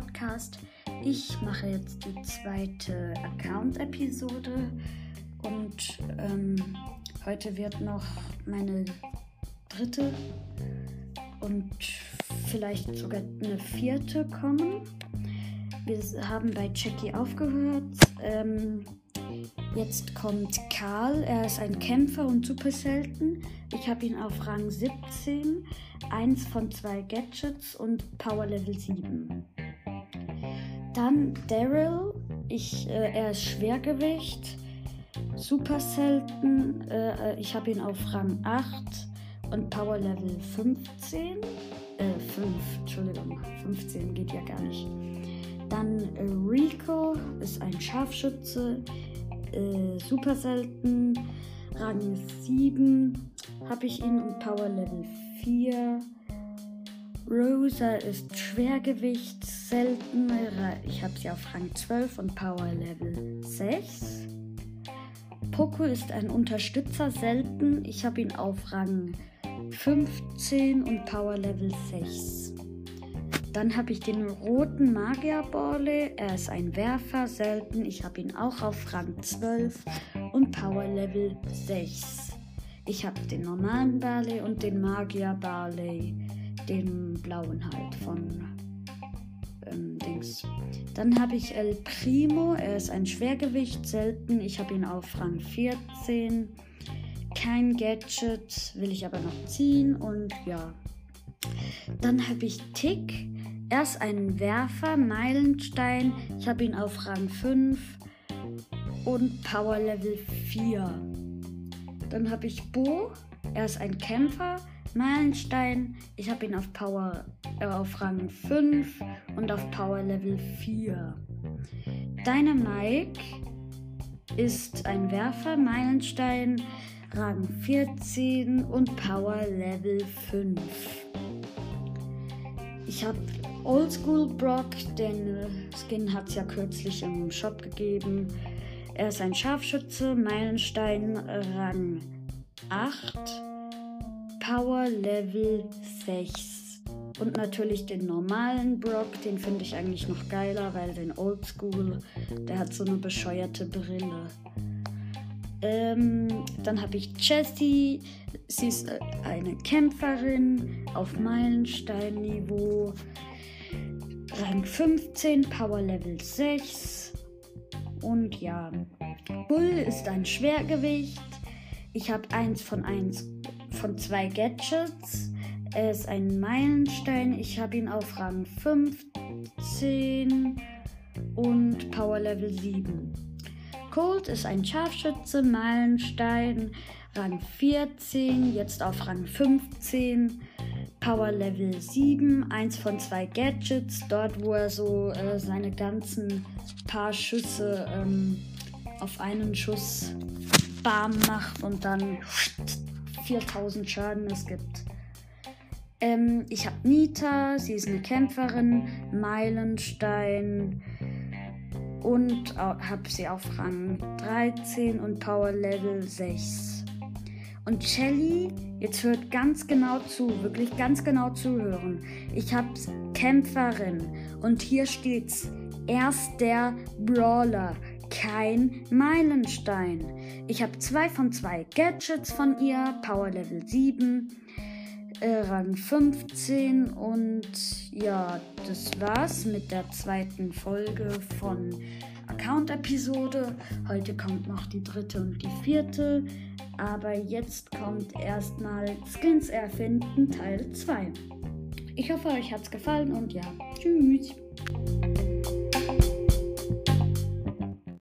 Podcast. Ich mache jetzt die zweite Account-Episode und ähm, heute wird noch meine dritte und vielleicht sogar eine vierte kommen. Wir haben bei Jackie aufgehört. Ähm, jetzt kommt Karl. Er ist ein Kämpfer und super selten. Ich habe ihn auf Rang 17, eins von zwei Gadgets und Power Level 7. Dann Daryl. Ich, äh, er ist Schwergewicht, super selten. Äh, ich habe ihn auf Rang 8 und Power Level 15. Äh, 5, Entschuldigung, 15 geht ja gar nicht. Dann äh, Rico ist ein Scharfschütze, äh, super selten. Rang 7 habe ich ihn und Power Level 4. Rosa ist Schwergewicht, selten. Ich habe sie auf Rang 12 und Power Level 6. Poco ist ein Unterstützer, selten. Ich habe ihn auf Rang 15 und Power Level 6. Dann habe ich den roten Magierborle. Er ist ein Werfer, selten. Ich habe ihn auch auf Rang 12 und Power Level 6. Ich habe den normalen Barley und den Magier Barley, den blauen halt von ähm, Dings. Dann habe ich El Primo, er ist ein Schwergewicht, selten. Ich habe ihn auf Rang 14. Kein Gadget, will ich aber noch ziehen und ja. Dann habe ich Tick. Er ist ein Werfer, Meilenstein. Ich habe ihn auf Rang 5 und Power Level 4. Dann habe ich Bo. Er ist ein Kämpfer, Meilenstein. Ich habe ihn auf Power äh, auf Rang 5 und auf Power Level 4. Dynamike ist ein Werfer, Meilenstein, Rang 14 und Power Level 5. Ich habe Oldschool Brock, den Skin hat es ja kürzlich im Shop gegeben. Er ist ein Scharfschütze, Meilenstein, Rang 8, Power Level 6. Und natürlich den normalen Brock, den finde ich eigentlich noch geiler, weil den Oldschool, der hat so eine bescheuerte Brille. Ähm, dann habe ich Jessie. Sie ist äh, eine Kämpferin auf Meilenstein-Niveau. Rang 15, Power Level 6. Und ja, Bull ist ein Schwergewicht. Ich habe eins von eins von zwei Gadgets. Er ist ein Meilenstein. Ich habe ihn auf Rang 15 und Power Level 7. Colt ist ein Scharfschütze, Meilenstein, Rang 14, jetzt auf Rang 15. Power Level 7, eins von zwei Gadgets, dort wo er so äh, seine ganzen paar Schüsse ähm, auf einen Schuss bam macht und dann 4000 Schaden es gibt. Ähm, ich habe Nita, sie ist eine Kämpferin, Meilenstein und habe sie auf Rang 13 und Power Level 6. Und Shelly, jetzt hört ganz genau zu, wirklich ganz genau zuhören. Ich hab's Kämpferin und hier steht's erst der Brawler, kein Meilenstein. Ich habe zwei von zwei Gadgets von ihr, Power Level 7, äh, Rang 15 und ja, das war's mit der zweiten Folge von Account-Episode. Heute kommt noch die dritte und die vierte. Aber jetzt kommt erstmal Skins erfinden Teil 2. Ich hoffe, euch hat's gefallen und ja, tschüss.